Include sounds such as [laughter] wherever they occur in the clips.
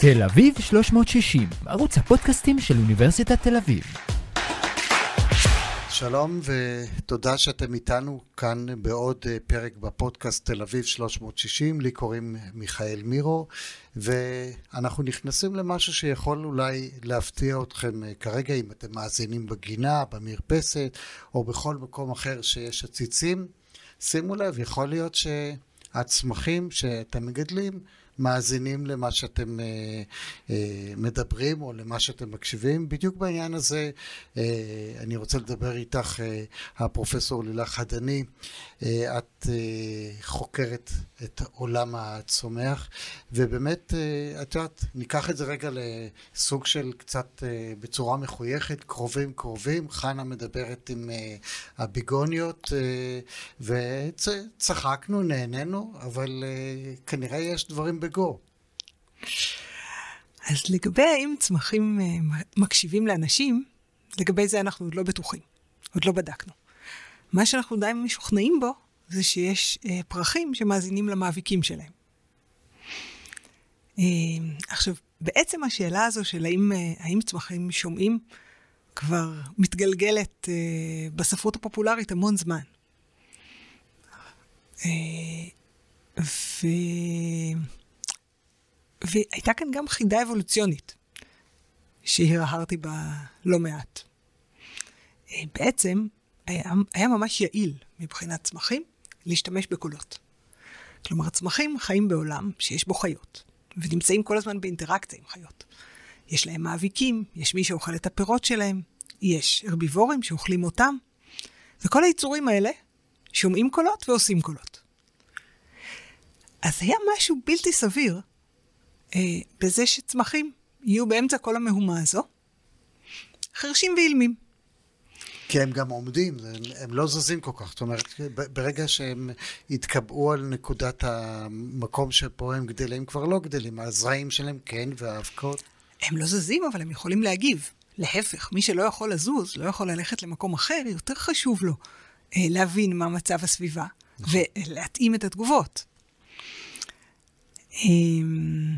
תל אביב 360, ערוץ הפודקאסטים של אוניברסיטת תל אביב. שלום ותודה שאתם איתנו כאן בעוד אה, פרק בפודקאסט תל אביב 360, לי קוראים מיכאל מירו ואנחנו נכנסים למשהו שיכול אולי להפתיע אתכם אה, כרגע אם אתם מאזינים בגינה, במרפסת או בכל מקום אחר שיש עציצים. שימו לב, יכול להיות שהצמחים שאתם מגדלים מאזינים למה שאתם אה, אה, מדברים או למה שאתם מקשיבים. בדיוק בעניין הזה אה, אני רוצה לדבר איתך, אה, הפרופסור לילך הדני. אה, את אה, חוקרת את עולם הצומח, ובאמת, אה, את יודעת, ניקח את זה רגע לסוג של קצת בצורה מחויכת, קרובים קרובים. חנה מדברת עם הביגוניות, וצחקנו, נהנינו, אבל אה, כנראה יש דברים בגו. אז לגבי האם צמחים מקשיבים לאנשים, לגבי זה אנחנו עוד לא בטוחים, עוד לא בדקנו. מה שאנחנו די משוכנעים בו, זה שיש אה, פרחים שמאזינים למאביקים שלהם. אה, עכשיו, בעצם השאלה הזו של האם, אה, האם צמחים שומעים, כבר מתגלגלת אה, בספרות הפופולרית המון זמן. אה, ו... והייתה כאן גם חידה אבולוציונית, שהרהרתי בה לא מעט. אה, בעצם, היה, היה ממש יעיל מבחינת צמחים להשתמש בקולות. כלומר, הצמחים חיים בעולם שיש בו חיות, ונמצאים כל הזמן באינטראקציה עם חיות. יש להם מאביקים, יש מי שאוכל את הפירות שלהם, יש הרביבורים שאוכלים אותם, וכל היצורים האלה שומעים קולות ועושים קולות. אז היה משהו בלתי סביר אה, בזה שצמחים יהיו באמצע כל המהומה הזו, חרשים ואילמים. כי הם גם עומדים, הם לא זזים כל כך. זאת אומרת, ברגע שהם יתקבעו על נקודת המקום שפה הם גדלים, כבר לא גדלים. הזרעים שלהם כן, והאבקות. הם לא זזים, אבל הם יכולים להגיב. להפך, מי שלא יכול לזוז, לא יכול ללכת למקום אחר, יותר חשוב לו אה, להבין מה מצב הסביבה, נכון. ולהתאים את התגובות. אמ,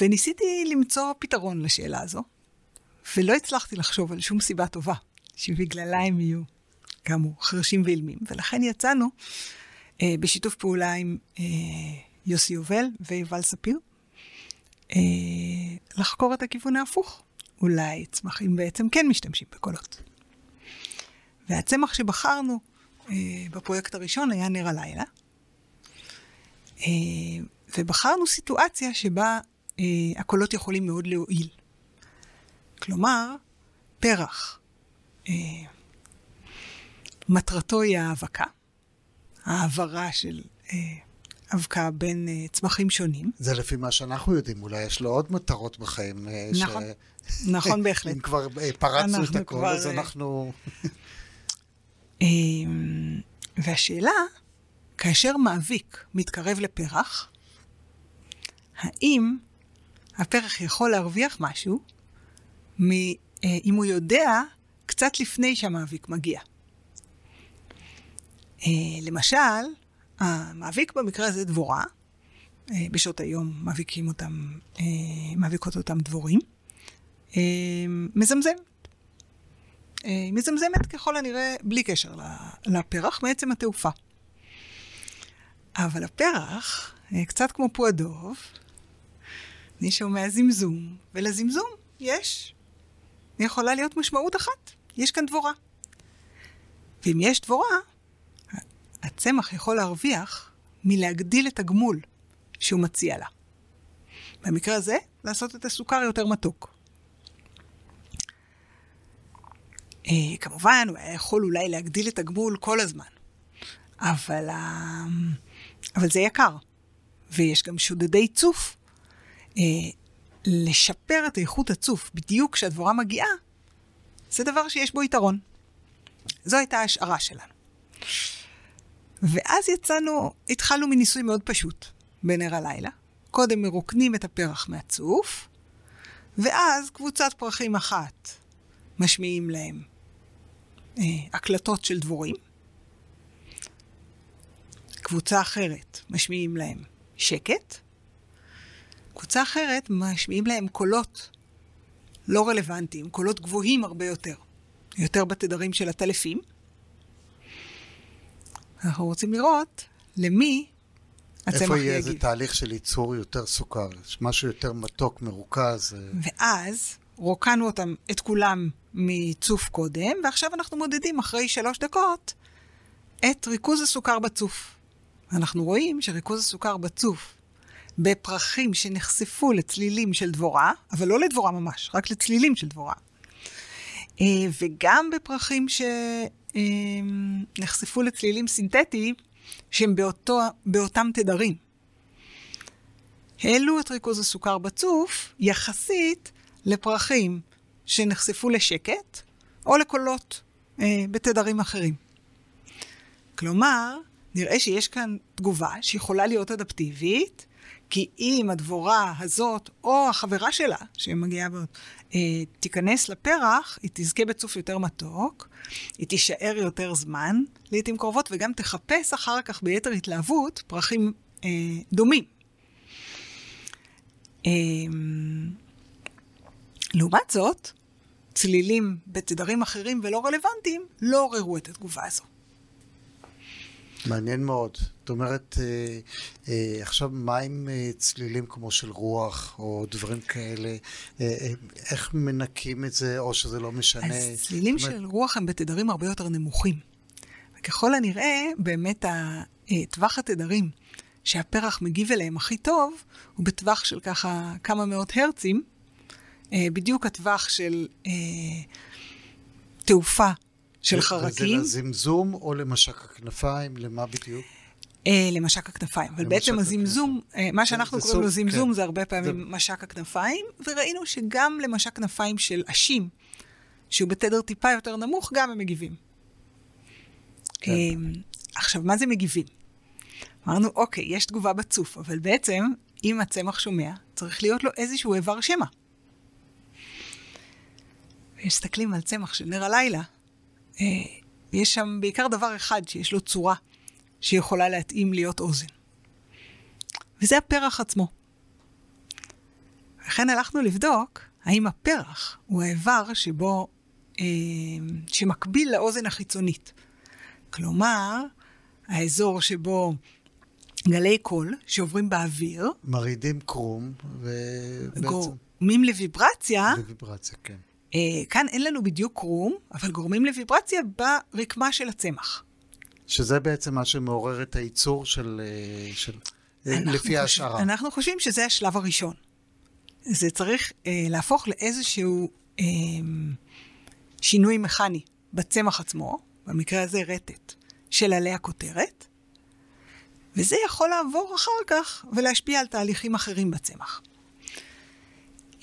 וניסיתי למצוא פתרון לשאלה הזו, ולא הצלחתי לחשוב על שום סיבה טובה שבגללה הם יהיו, כאמור, חרשים ואילמים, ולכן יצאנו אה, בשיתוף פעולה עם אה, יוסי יובל ויובל ספיר, אה, לחקור את הכיוון ההפוך. אולי צמחים בעצם כן משתמשים בקולות. והצמח שבחרנו אה, בפרויקט הראשון היה נר הלילה, אה, ובחרנו סיטואציה שבה אה, הקולות יכולים מאוד להועיל. כלומר, פרח, אה, מטרתו היא ההאבקה, העברה של אה, אבקה בין אה, צמחים שונים. זה לפי מה שאנחנו יודעים, אולי יש לו עוד מטרות בחיים. אה, נכון, ש... נכון בהחלט. אם כבר אה, פרצנו את הכל, כבר... אז אנחנו... והשאלה, כאשר מאביק מתקרב לפרח, האם הפרח יכול להרוויח משהו אם הוא יודע קצת לפני שהמאביק מגיע. אה, למשל, המאביק במקרה הזה דבורה, אה, בשעות היום מאביקים אותם, מאביקות אותם דבורים, מזמזם. מזמזמת ככל הנראה בלי קשר לפרח מעצם התעופה. אבל הפרח, קצת כמו פועדוב, אני שומע זמזום, ולזמזום יש, יכולה להיות משמעות אחת, יש כאן דבורה. ואם יש דבורה, הצמח יכול להרוויח מלהגדיל את הגמול שהוא מציע לה. במקרה הזה, לעשות את הסוכר יותר מתוק. אה, כמובן, הוא היה יכול אולי להגדיל את הגמול כל הזמן, אבל, אה, אבל זה יקר. ויש גם שודדי צוף אה, לשפר את איכות הצוף בדיוק כשהדבורה מגיעה, זה דבר שיש בו יתרון. זו הייתה ההשערה שלנו. ואז יצאנו, התחלנו מניסוי מאוד פשוט בנר הלילה. קודם מרוקנים את הפרח מהצוף, ואז קבוצת פרחים אחת משמיעים להם אה, הקלטות של דבורים. קבוצה אחרת משמיעים להם שקט, קבוצה אחרת משמיעים להם קולות לא רלוונטיים, קולות גבוהים הרבה יותר, יותר בתדרים של הטלפים. אנחנו רוצים לראות למי הצמח איפה יגיב. יהיה איזה תהליך של ייצור יותר סוכר? משהו יותר מתוק, מרוכז? אה, ואז רוקנו אותם, את כולם מצוף קודם, ועכשיו אנחנו מודדים אחרי שלוש דקות את ריכוז הסוכר בצוף. אנחנו רואים שריכוז הסוכר בצוף בפרחים שנחשפו לצלילים של דבורה, אבל לא לדבורה ממש, רק לצלילים של דבורה. אה, וגם בפרחים שנחשפו לצלילים סינתטיים שהם באותו, באותם תדרים. העלו את ריכוז הסוכר בצוף יחסית לפרחים שנחשפו לשקט או לקולות אה, בתדרים אחרים. כלומר, נראה שיש כאן תגובה שיכולה להיות אדפטיבית, כי אם הדבורה הזאת או החברה שלה, שמגיעה בעוד, אה, תיכנס לפרח, היא תזכה בצוף יותר מתוק, היא תישאר יותר זמן, לעיתים קרובות, וגם תחפש אחר כך ביתר התלהבות פרחים אה, דומים. אה, לעומת זאת, צלילים בתדרים אחרים ולא רלוונטיים לא עוררו את התגובה הזו. מעניין מאוד. זאת אומרת, אה, אה, עכשיו מה עם אה, צלילים כמו של רוח או דברים כאלה? איך מנקים את זה, או שזה לא משנה? אז צלילים אומרת, של רוח הם בתדרים הרבה יותר נמוכים. וככל הנראה, באמת טווח התדרים שהפרח מגיב אליהם הכי טוב, הוא בטווח של ככה כמה מאות הרצים, בדיוק הטווח של תעופה של חרקים. לזמזום או למשק הכנפיים? למה בדיוק? אה, למשק הכנפיים. אבל בעצם הזמזום, אה, מה שאנחנו זה קוראים לו סוג- זמזום, כן. זה הרבה פעמים זה- משק הכנפיים, וראינו שגם למשק כנפיים של אשים, שהוא בתדר טיפה יותר נמוך, גם הם מגיבים. כן. אה, עכשיו, מה זה מגיבים? אמרנו, אוקיי, יש תגובה בצוף, אבל בעצם, אם הצמח שומע, צריך להיות לו איזשהו איבר שמע. מסתכלים על צמח של נר הלילה, יש שם בעיקר דבר אחד שיש לו צורה שיכולה להתאים להיות אוזן. וזה הפרח עצמו. לכן הלכנו לבדוק האם הפרח הוא האיבר שבו, אה, שמקביל לאוזן החיצונית. כלומר, האזור שבו גלי קול שעוברים באוויר, מרעידים קרום, ובעצם... גורמים לוויברציה, לוויברציה, כן. אה, כאן אין לנו בדיוק קרום, אבל גורמים לוויברציה ברקמה של הצמח. שזה בעצם מה שמעורר את הייצור של... אה, של אה, לפי ההשערה. אנחנו חושבים שזה השלב הראשון. זה צריך אה, להפוך לאיזשהו אה, שינוי מכני בצמח עצמו, במקרה הזה רטט, של עלי הכותרת, וזה יכול לעבור אחר כך ולהשפיע על תהליכים אחרים בצמח.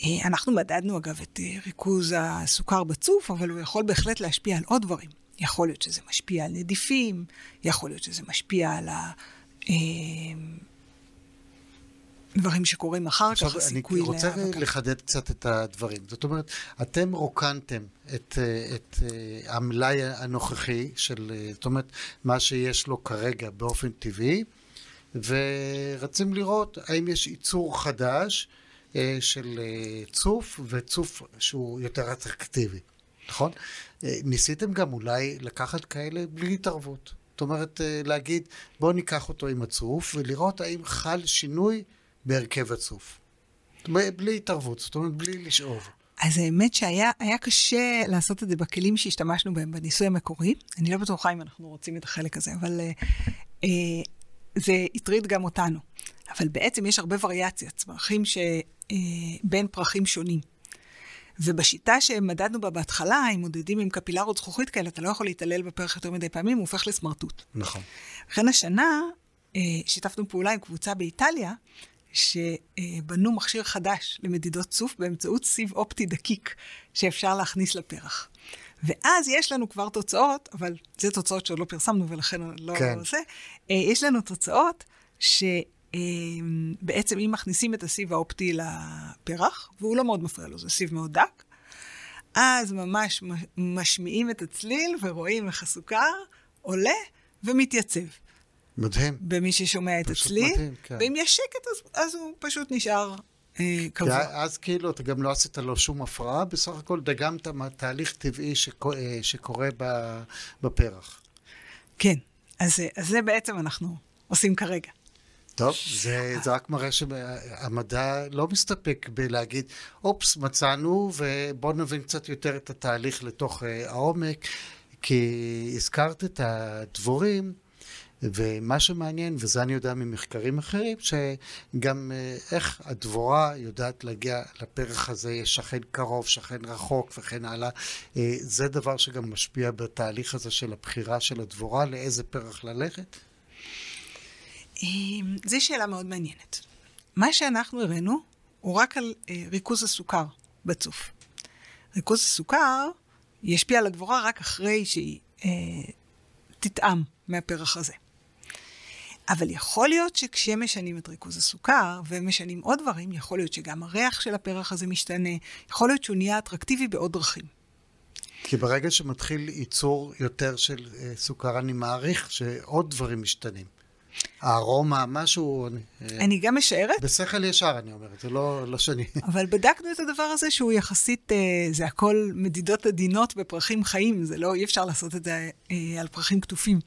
אה, אנחנו מדדנו אגב את אה, ריכוז הסוכר בצוף, אבל הוא יכול בהחלט להשפיע על עוד דברים. יכול להיות שזה משפיע על נדיפים, יכול להיות שזה משפיע על ה... אה, דברים שקורים אחר עכשיו, כך, אני הסיכוי רוצה להאבקה. לחדד קצת את הדברים. זאת אומרת, אתם רוקנתם את, את המלאי הנוכחי של, זאת אומרת, מה שיש לו כרגע באופן טבעי, ורצים לראות האם יש ייצור חדש של אה, צוף, וצוף שהוא יותר אטרקטיבי, נכון? אה, ניסיתם גם אולי לקחת כאלה בלי התערבות. זאת אומרת, אה, להגיד, בואו ניקח אותו עם הצוף, ולראות האם חל שינוי בהרכב הצוף. בלי התערבות, זאת אומרת, בלי לשאוב. אז האמת שהיה היה קשה לעשות את זה בכלים שהשתמשנו בהם בניסוי המקורי. אני לא בטוחה אם אנחנו רוצים את החלק הזה, אבל אה, אה, זה הטריד גם אותנו. אבל בעצם יש הרבה וריאציה, צמחים שבין פרחים שונים. ובשיטה שמדדנו בה בהתחלה, אם מודדים עם קפילרות זכוכית כאלה, אתה לא יכול להתעלל בפרח יותר מדי פעמים, הוא הופך לסמרטוט. נכון. לכן השנה אה, שיתפנו פעולה עם קבוצה באיטליה, שבנו מכשיר חדש למדידות צוף באמצעות סיב אופטי דקיק שאפשר להכניס לפרח. ואז יש לנו כבר תוצאות, אבל זה תוצאות שעוד לא פרסמנו ולכן לא כן. עושה, אה, יש לנו תוצאות שבעצם אם מכניסים את הסיב האופטי לפרח, והוא לא מאוד מפריע לו, זה סיב מאוד דק, אז ממש משמיעים את הצליל ורואים איך הסוכר עולה ומתייצב. מדהים. במי ששומע את הצליל. מדהים, כן. ואם יש שקט, אז, אז הוא פשוט נשאר אה, קבוע. אז כאילו אתה גם לא עשית לו שום הפרעה, בסך הכל דגמת תהליך טבעי שקו- אה, שקורה בפרח. כן. אז, אז זה בעצם אנחנו עושים כרגע. טוב, זה, זה רק מראה שהמדע לא מסתפק בלהגיד, אופס, מצאנו, ובואו נבין קצת יותר את התהליך לתוך אה, העומק, כי הזכרת את הדבורים, ומה שמעניין, וזה אני יודע ממחקרים אחרים, שגם אה, איך הדבורה יודעת להגיע לפרח הזה, יש שכן קרוב, שכן רחוק וכן הלאה. אה, זה דבר שגם משפיע בתהליך הזה של הבחירה של הדבורה, לאיזה פרח ללכת. אה, זו שאלה מאוד מעניינת. מה שאנחנו הראינו הוא רק על אה, ריכוז הסוכר בצוף. ריכוז הסוכר ישפיע על הדבורה רק אחרי שהיא אה, תטעם מהפרח הזה. אבל יכול להיות שכשמשנים את ריכוז הסוכר ומשנים עוד דברים, יכול להיות שגם הריח של הפרח הזה משתנה, יכול להיות שהוא נהיה אטרקטיבי בעוד דרכים. כי ברגע שמתחיל ייצור יותר של אה, סוכר, אני מעריך שעוד דברים משתנים. הארומה, משהו... אני, גם משערת, בשכל ישר אני אומרת, זה לא, לא שאני... [laughs] אבל בדקנו את הדבר הזה שהוא יחסית, אה, זה הכל מדידות עדינות בפרחים חיים, זה לא, אי אפשר לעשות את זה אה, על פרחים כתובים.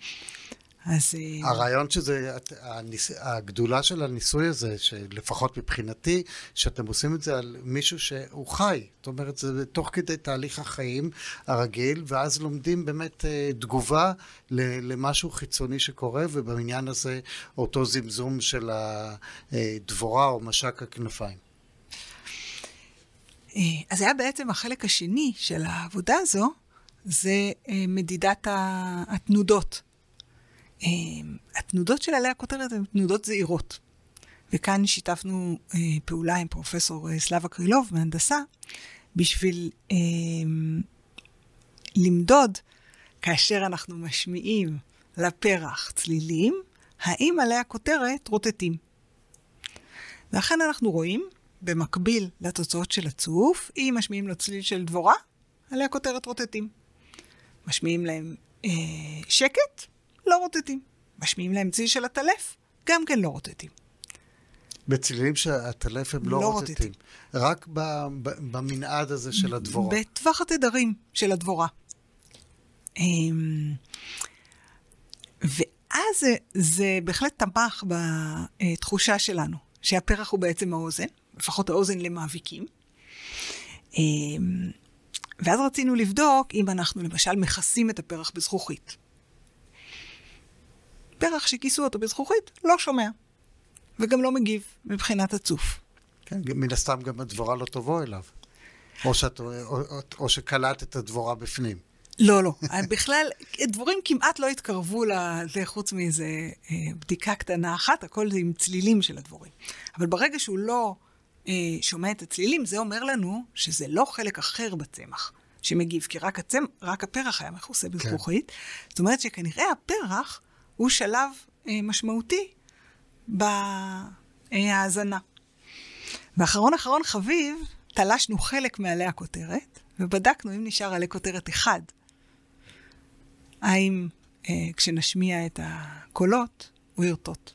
אז... אה, הרעיון שזה, הניס, הגדולה של הניסוי הזה, שלפחות מבחינתי, שאתם עושים את זה על מישהו שהוא חי. זאת אומרת, זה תוך כדי תהליך החיים הרגיל, ואז לומדים באמת אה, תגובה למשהו חיצוני שקורה, ובעניין הזה אותו זמזום של הדבורה או משק הכנפיים. אה, אז היה בעצם החלק השני של העבודה הזו, זה אה, מדידת התנודות. אה, התנודות של עלי הכותרת הן תנודות זעירות. וכאן שיתפנו אה, פעולה עם פרופסור אה, סלאבה קרילוב מהנדסה, בשביל אה, למדוד, כאשר אנחנו משמיעים לפרח צלילים, האם עלי הכותרת רוטטים. ואכן אנחנו רואים, במקביל לתוצאות של הצוף, אם משמיעים לו צליל של דבורה, עלי הכותרת רוטטים. משמיעים להם אה, שקט, לא רוטטים. משמיעים להם צליל של הטלף, גם כן לא רוטטים. בצלילים שהטלף הם לא, לא רוטטים. רוטטים. רק ב- ב- במנעד הזה של הדבורה. בטווח התדרים של הדבורה. אמ, ואז זה, זה בהחלט תמך בתחושה שלנו, שהפרח הוא בעצם האוזן, לפחות האוזן למאביקים. אמ, ואז רצינו לבדוק אם אנחנו למשל מכסים את הפרח בזכוכית. פרח שכיסו אותו בזכוכית לא שומע, וגם לא מגיב מבחינת הצוף. כן, מן הסתם גם הדבורה לא תבוא אליו. או, שאת, או, או, או שקלט את הדבורה בפנים. לא, לא. [laughs] בכלל, דבורים כמעט לא התקרבו לזה, חוץ מאיזה אה, בדיקה קטנה אחת, הכל זה עם צלילים של הדבורים. אבל ברגע שהוא לא אה, שומע את הצלילים, זה אומר לנו שזה לא חלק אחר בצמח שמגיב, כי רק, הצמ... רק הפרח היה מכוסה בזכוכית. זאת אומרת שכנראה הפרח הוא שלב אה, משמעותי בהאזנה. ואחרון אחרון חביב, תלשנו חלק מעלי הכותרת, ובדקנו אם נשאר עלי כותרת אחד. האם אה, כשנשמיע את הקולות, הוא ירטוט.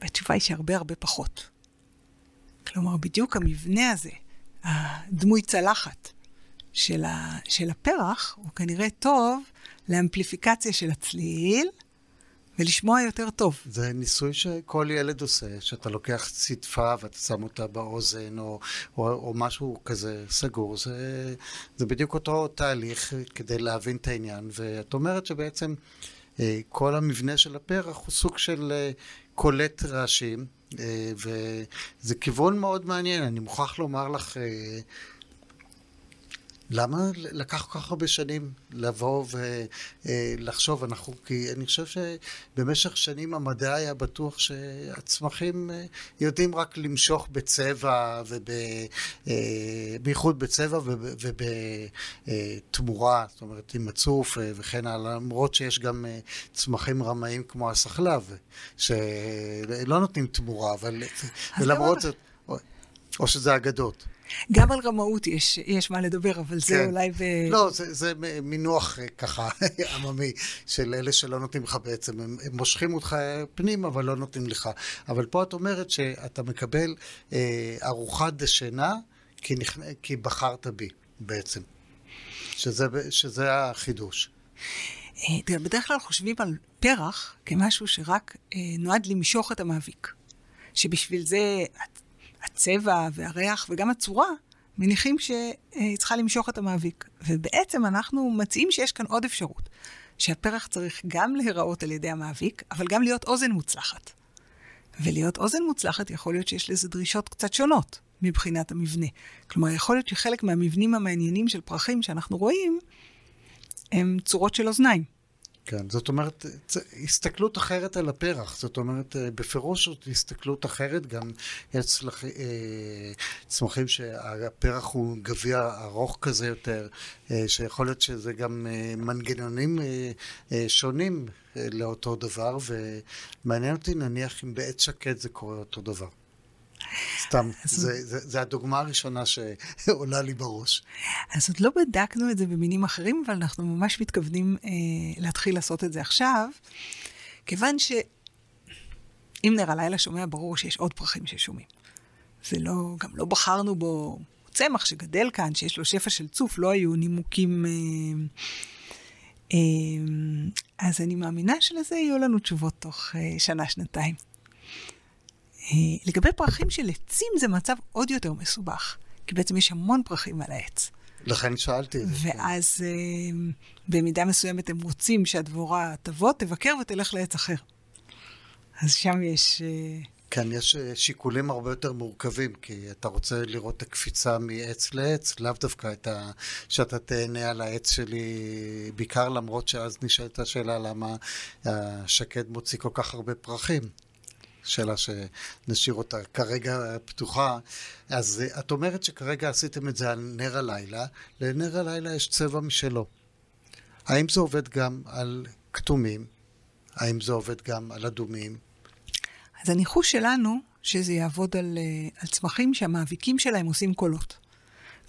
והתשובה היא שהרבה הרבה פחות. כלומר, בדיוק המבנה הזה, הדמוי צלחת של, ה, של הפרח, הוא כנראה טוב לאמפליפיקציה של הצליל, ולשמוע יותר טוב. זה ניסוי שכל ילד עושה, שאתה לוקח צדפה ואתה שם אותה באוזן, או, או, או משהו כזה סגור. זה, זה בדיוק אותו תהליך כדי להבין את העניין. ואת אומרת שבעצם אה, כל המבנה של הפרח הוא סוג של אה, קולט רעשים, אה, וזה כיוון מאוד מעניין. אני מוכרח לומר לך... אה, למה לקח כל כך הרבה שנים לבוא ולחשוב? אנחנו, כי אני חושב שבמשך שנים המדע היה בטוח שהצמחים יודעים רק למשוך בצבע, ובייחוד בצבע ובתמורה, זאת אומרת עם הצוף וכן הלאה, למרות שיש גם צמחים רמאים כמו הסחלב, שלא נותנים תמורה, אבל ולמרות זאת, או שזה אגדות. גם על רמאות יש, יש מה לדבר, אבל זה כן. אולי ב... לא, זה, זה מינוח אה, ככה [laughs] עממי של אלה שלא נותנים לך בעצם, הם, הם מושכים אותך פנים אבל לא נותנים לך. אבל פה את אומרת שאתה מקבל אה, ארוחת דשנה כי, נכ... כי בחרת בי בעצם, שזה, שזה החידוש. אה, תראה, בדרך כלל חושבים על פרח כמשהו שרק אה, נועד למשוך את המאביק. שבשביל זה הצבע והריח וגם הצורה מניחים שהיא צריכה למשוך את המאביק. ובעצם אנחנו מציעים שיש כאן עוד אפשרות, שהפרח צריך גם להיראות על ידי המאביק, אבל גם להיות אוזן מוצלחת. ולהיות אוזן מוצלחת יכול להיות שיש לזה דרישות קצת שונות מבחינת המבנה. כלומר, יכול להיות שחלק מהמבנים המעניינים של פרחים שאנחנו רואים, הם צורות של אוזניים. כן, זאת אומרת, הסתכלות אחרת על הפרח, זאת אומרת, בפירוש זאת הסתכלות אחרת, גם יש צלח, צמחים שהפרח הוא גביע ארוך כזה יותר, שיכול להיות שזה גם מנגנונים שונים לאותו דבר, ומעניין אותי נניח אם בעץ שקט זה קורה אותו דבר. סתם, זה, זה, זה הדוגמה הראשונה שעולה לי בראש. אז עוד לא בדקנו את זה במינים אחרים, אבל אנחנו ממש מתכוונים אה, להתחיל לעשות את זה עכשיו, כיוון שאם נר הלילה שומע, ברור שיש עוד פרחים ששומעים. זה לא, גם לא בחרנו בו צמח שגדל כאן, שיש לו שפע של צוף, לא היו נימוקים... אה, אה, אז אני מאמינה שלזה יהיו לנו תשובות תוך אה, שנה-שנתיים. לגבי פרחים של עצים זה מצב עוד יותר מסובך, כי בעצם יש המון פרחים על העץ. לכן שאלתי את זה. ואז כן. במידה מסוימת הם רוצים שהדבורה תבוא, תבקר ותלך לעץ אחר. אז שם יש... כן, יש שיקולים הרבה יותר מורכבים, כי אתה רוצה לראות את הקפיצה מעץ לעץ, לאו דווקא את ה... שאתה תהנה על העץ שלי, בעיקר למרות שאז נשאלת השאלה למה השקד מוציא כל כך הרבה פרחים. שאלה שנשאיר אותה כרגע פתוחה. אז את אומרת שכרגע עשיתם את זה על נר הלילה, לנר הלילה יש צבע משלו. האם זה עובד גם על כתומים? האם זה עובד גם על אדומים? אז הניחוש שלנו, שזה יעבוד על, על צמחים שהמאביקים שלהם עושים קולות.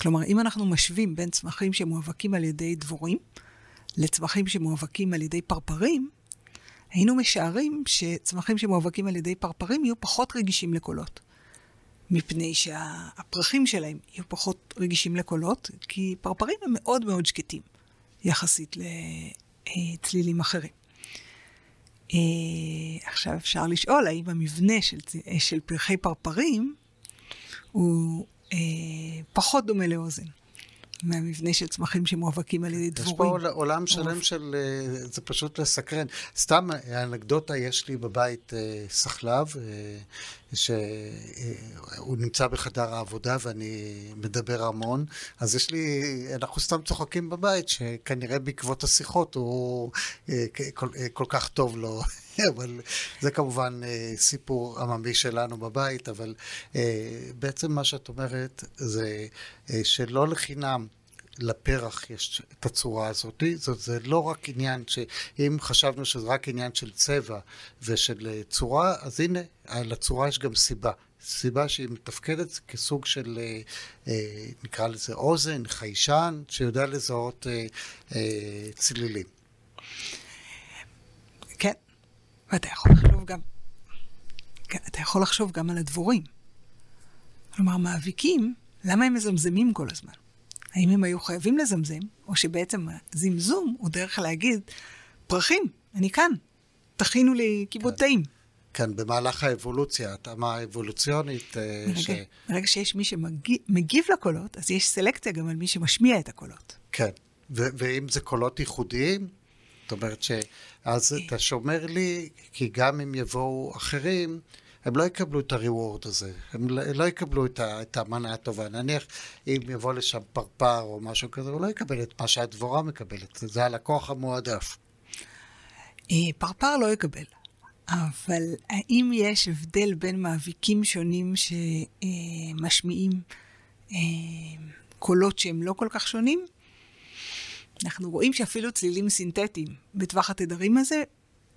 כלומר, אם אנחנו משווים בין צמחים שמואבקים על ידי דבורים, לצמחים שמואבקים על ידי פרפרים, היינו משערים שצמחים שמואבקים על ידי פרפרים יהיו פחות רגישים לקולות. מפני שהפרחים שלהם יהיו פחות רגישים לקולות, כי פרפרים הם מאוד מאוד שקטים יחסית לצלילים אחרים. עכשיו אפשר לשאול האם המבנה של, של פרחי פרפרים הוא פחות דומה לאוזן. מהמבנה של צמחים שמואבקים על ידי דבורים. יש פה עולם שלם של... זה פשוט לסקרן. סתם אנקדוטה, יש לי בבית סחלב, שהוא נמצא בחדר העבודה ואני מדבר המון, אז יש לי... אנחנו סתם צוחקים בבית, שכנראה בעקבות השיחות הוא כל, כל כך טוב לו. [laughs] אבל זה כמובן סיפור עממי שלנו בבית, אבל בעצם מה שאת אומרת זה שלא לחינם לפרח יש את הצורה הזאת, זאת זה לא רק עניין שאם חשבנו שזה רק עניין של צבע ושל צורה, אז הנה, לצורה יש גם סיבה. סיבה שהיא מתפקדת כסוג של, נקרא לזה אוזן, חיישן, שיודע לזהות צלילים. כן, ואתה יכול לחשוב גם, כן, אתה יכול לחשוב גם על הדבורים. כלומר, מאביקים, למה הם מזמזמים כל הזמן? האם הם היו חייבים לזמזם, או שבעצם הזמזום הוא דרך להגיד, פרחים, אני כאן, תכינו לי כיבוד טעים. כן, במהלך האבולוציה, התאמה האבולוציונית. ברגע, ש... ברגע שיש מי שמגיב לקולות, אז יש סלקציה גם על מי שמשמיע את הקולות. כן, ו- ואם זה קולות ייחודיים, זאת אומרת שאז אתה שומר לי, כי גם אם יבואו אחרים, הם לא יקבלו את הריוורד הזה, הם לא יקבלו את, ה, את המנה הטובה. נניח אם יבוא לשם פרפר או משהו כזה, הוא לא יקבל את מה שהדבורה מקבלת, זה הלקוח המועדף. פרפר לא יקבל, אבל האם יש הבדל בין מאביקים שונים שמשמיעים קולות שהם לא כל כך שונים? אנחנו רואים שאפילו צלילים סינתטיים בטווח התדרים הזה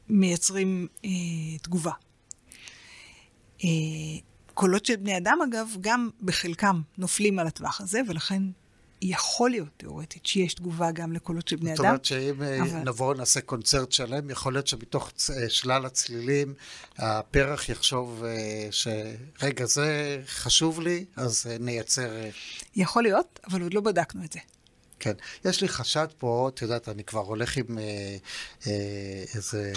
מייצרים אה, תגובה. אה, קולות של בני אדם, אגב, גם בחלקם נופלים על הטווח הזה, ולכן יכול להיות תיאורטית שיש תגובה גם לקולות של בני זאת אדם. אומרת שאם אה, אבל- נבוא נעשה קונצרט שלם, יכול להיות שמתוך אה, שלל הצלילים, הפרח יחשוב שרגע, זה חשוב לי, אז נייצר... יכול להיות, אבל עוד לא בדקנו את זה. כן. יש לי חשד פה, את יודעת, אני כבר הולך עם אה, אה, איזה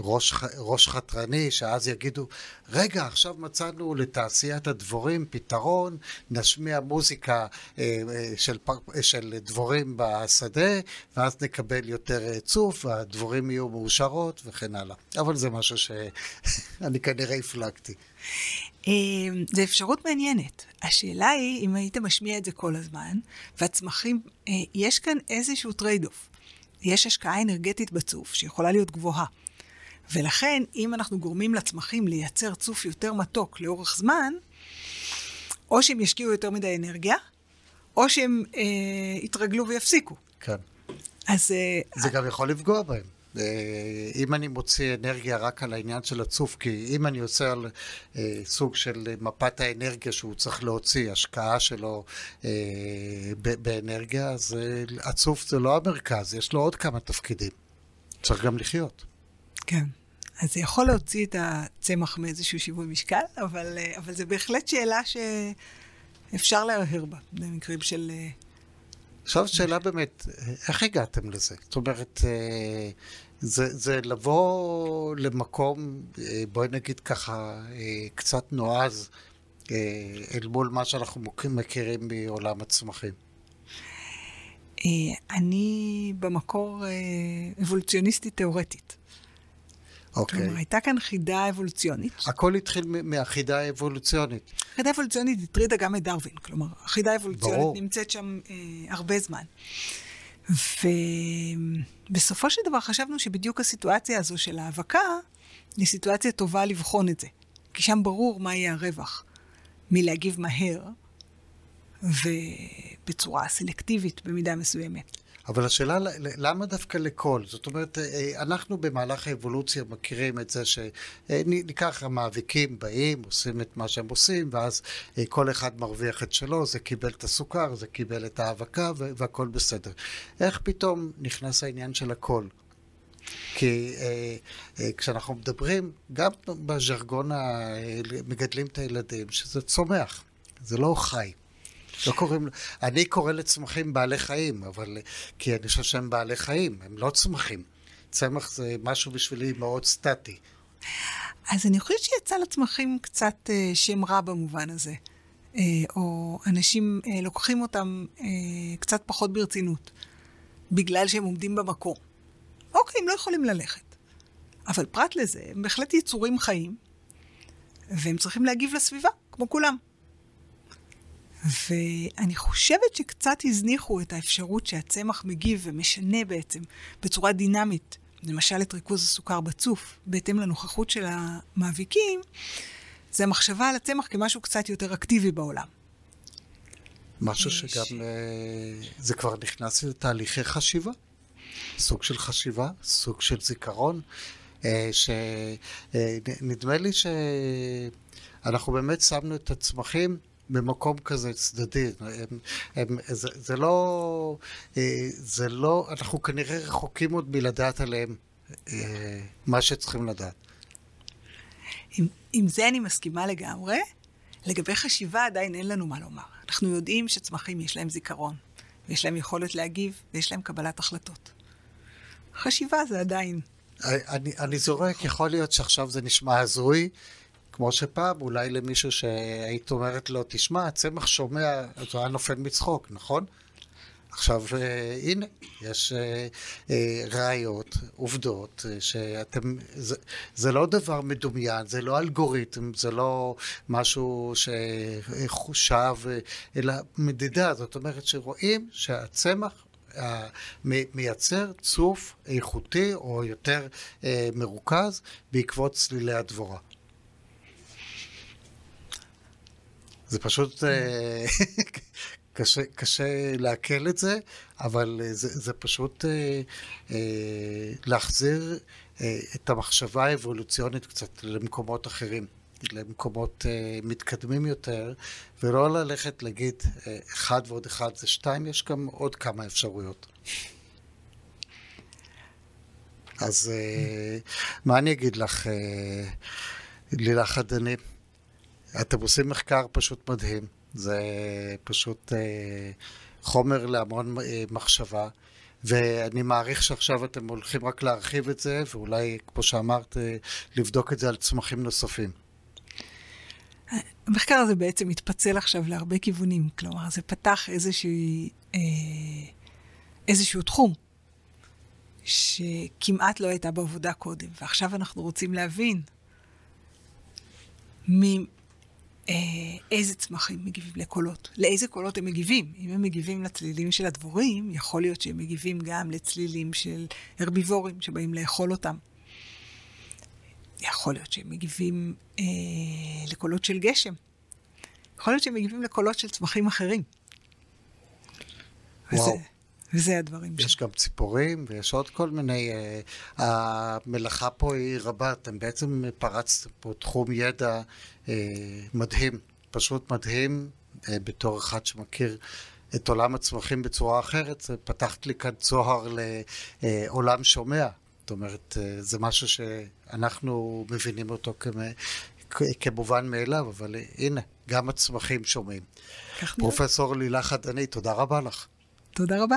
ראש, ראש חתרני, שאז יגידו, רגע, עכשיו מצאנו לתעשיית הדבורים פתרון, נשמיע מוזיקה אה, אה, של, פר, אה, של דבורים בשדה, ואז נקבל יותר אה, צוף, והדבורים יהיו מאושרות וכן הלאה. אבל זה משהו שאני [laughs] כנראה הפלגתי. אה, זו אפשרות מעניינת. השאלה היא, אם היית משמיע את זה כל הזמן, והצמחים, אה, יש כאן איזשהו trade-off. יש השקעה אנרגטית בצוף שיכולה להיות גבוהה. ולכן, אם אנחנו גורמים לצמחים לייצר צוף יותר מתוק לאורך זמן, או שהם ישקיעו יותר מדי אנרגיה, או שהם אה, יתרגלו ויפסיקו. כן. אז אה, זה גם יכול לפגוע בהם. אה, אם אני מוציא אנרגיה רק על העניין של הצוף, כי אם אני עושה על אה, סוג של מפת האנרגיה שהוא צריך להוציא, השקעה שלו אה, באנרגיה, אז הצוף זה לא המרכז, יש לו עוד כמה תפקידים. צריך גם לחיות. כן. אז זה יכול להוציא את הצמח מאיזשהו שיווי משקל, אבל, אבל זו בהחלט שאלה שאפשר להרהר בה, במקרים של... עכשיו שאלה באמת, איך הגעתם לזה? זאת אומרת, אה, זה, זה לבוא למקום, אה, בואי נגיד ככה, אה, קצת נועז אה, אל מול מה שאנחנו מכירים מעולם הצמחים. אה, אני במקור אה, אבולוציוניסטית תיאורטית. אוקיי. כלומר, הייתה כאן חידה אבולוציונית. הכל התחיל מהחידה האבולוציונית. חידה אבולוציונית הטרידה גם את דרווין, כלומר, החידה האבולוציונית ברור. נמצאת שם אה, הרבה זמן. ובסופו של דבר חשבנו שבדיוק הסיטואציה הזו של האבקה היא סיטואציה טובה לבחון את זה. כי שם ברור מה יהיה הרווח מלהגיב מהר ובצורה סלקטיבית במידה מסוימת. אבל השאלה, למה דווקא לכל? זאת אומרת, אה, אנחנו במהלך האבולוציה מכירים את זה שניקח המאביקים באים, עושים את מה שהם עושים, ואז אה, כל אחד מרוויח את שלו, זה קיבל את הסוכר, זה קיבל את האבקה, ו- והכל בסדר. איך פתאום נכנס העניין של הכל? כי אה, אה, כשאנחנו מדברים, גם בז'רגון ה- מגדלים את הילדים, שזה צומח, זה לא חי. לא קוראים, אני קורא לצמחים בעלי חיים, אבל כי אני חושב שהם בעלי חיים, הם לא צמחים. צמח זה משהו בשבילי מאוד סטטי. אז אני חושבת שיצא לצמחים קצת אה, שם רע במובן הזה. אה, או אנשים אה, לוקחים אותם אה, קצת פחות ברצינות, בגלל שהם עומדים במקום. אוקיי, הם לא יכולים ללכת. אבל פרט לזה, הם בהחלט יצורים חיים, והם צריכים להגיב לסביבה, כמו כולם. ואני חושבת שקצת הזניחו את האפשרות שהצמח מגיב ומשנה בעצם בצורה דינמית, למשל את ריכוז הסוכר בצוף, בהתאם לנוכחות של המאביקים, זה המחשבה על הצמח כמשהו קצת יותר אקטיבי בעולם. משהו יש. שגם, אה, זה כבר נכנס לתהליכי חשיבה. סוג של חשיבה, סוג של זיכרון, אה, שנדמה לי שאנחנו באמת שמנו את הצמחים במקום כזה צדדי. הם, הם, זה, זה לא, אה, זה לא, אנחנו כנראה רחוקים עוד מלדעת עליהם אה, מה שצריכים לדעת. עם, עם זה אני מסכימה לגמרי. לגבי חשיבה עדיין אין לנו מה לומר. אנחנו יודעים שצמחים יש להם זיכרון, ויש להם יכולת להגיב, ויש להם קבלת החלטות. חשיבה זה עדיין... אני, אני זורק, יכול להיות שעכשיו זה נשמע הזוי, כמו שפעם, אולי למישהו שהיית אומרת לו, תשמע, הצמח שומע, אז הוא היה נופל מצחוק, נכון? עכשיו, אה, הנה, יש אה, אה, ראיות, עובדות, שאתם, זה, זה לא דבר מדומיין, זה לא אלגוריתם, זה לא משהו שחושב, אלא מדידה, זאת אומרת שרואים שהצמח מייצר צוף איכותי או יותר מרוכז בעקבות צלילי הדבורה. זה פשוט אה, [laughs] קשה, קשה לעכל את זה, אבל אה, זה, זה פשוט אה, להחזיר את המחשבה האבולוציונית קצת למקומות אחרים. למקומות uh, מתקדמים יותר, ולא ללכת להגיד uh, אחד ועוד אחד זה שתיים, יש גם עוד כמה אפשרויות. אז uh, מה אני אגיד לך, uh, לילך חדני? אתם עושים מחקר פשוט מדהים, זה פשוט uh, חומר להמון uh, מחשבה. ואני מעריך שעכשיו אתם הולכים רק להרחיב את זה, ואולי, כמו שאמרת, לבדוק את זה על צמחים נוספים. המחקר הזה בעצם מתפצל עכשיו להרבה כיוונים. כלומר, זה פתח איזשהו, אה, איזשהו תחום שכמעט לא הייתה בעבודה קודם, ועכשיו אנחנו רוצים להבין אה, איזה צמחים מגיבים לקולות, לאיזה קולות הם מגיבים. אם הם מגיבים לצלילים של הדבורים, יכול להיות שהם מגיבים גם לצלילים של הרביבורים שבאים לאכול אותם. יכול להיות שהם מגיבים אה, לקולות של גשם. יכול להיות שהם מגיבים לקולות של צמחים אחרים. וזה, וזה הדברים יש ש... גם ציפורים ויש עוד כל מיני... אה, המלאכה פה היא רבה, אתם בעצם פרצתם פה תחום ידע אה, מדהים, פשוט מדהים, אה, בתור אחד שמכיר את עולם הצמחים בצורה אחרת, פתחת לי כאן צוהר לעולם שומע. זאת אומרת, אה, זה משהו שאנחנו מבינים אותו כמובן מאליו, אבל הנה, גם הצמחים שומעים. פרופסור לילך עדני, תודה רבה לך. תודה רבה.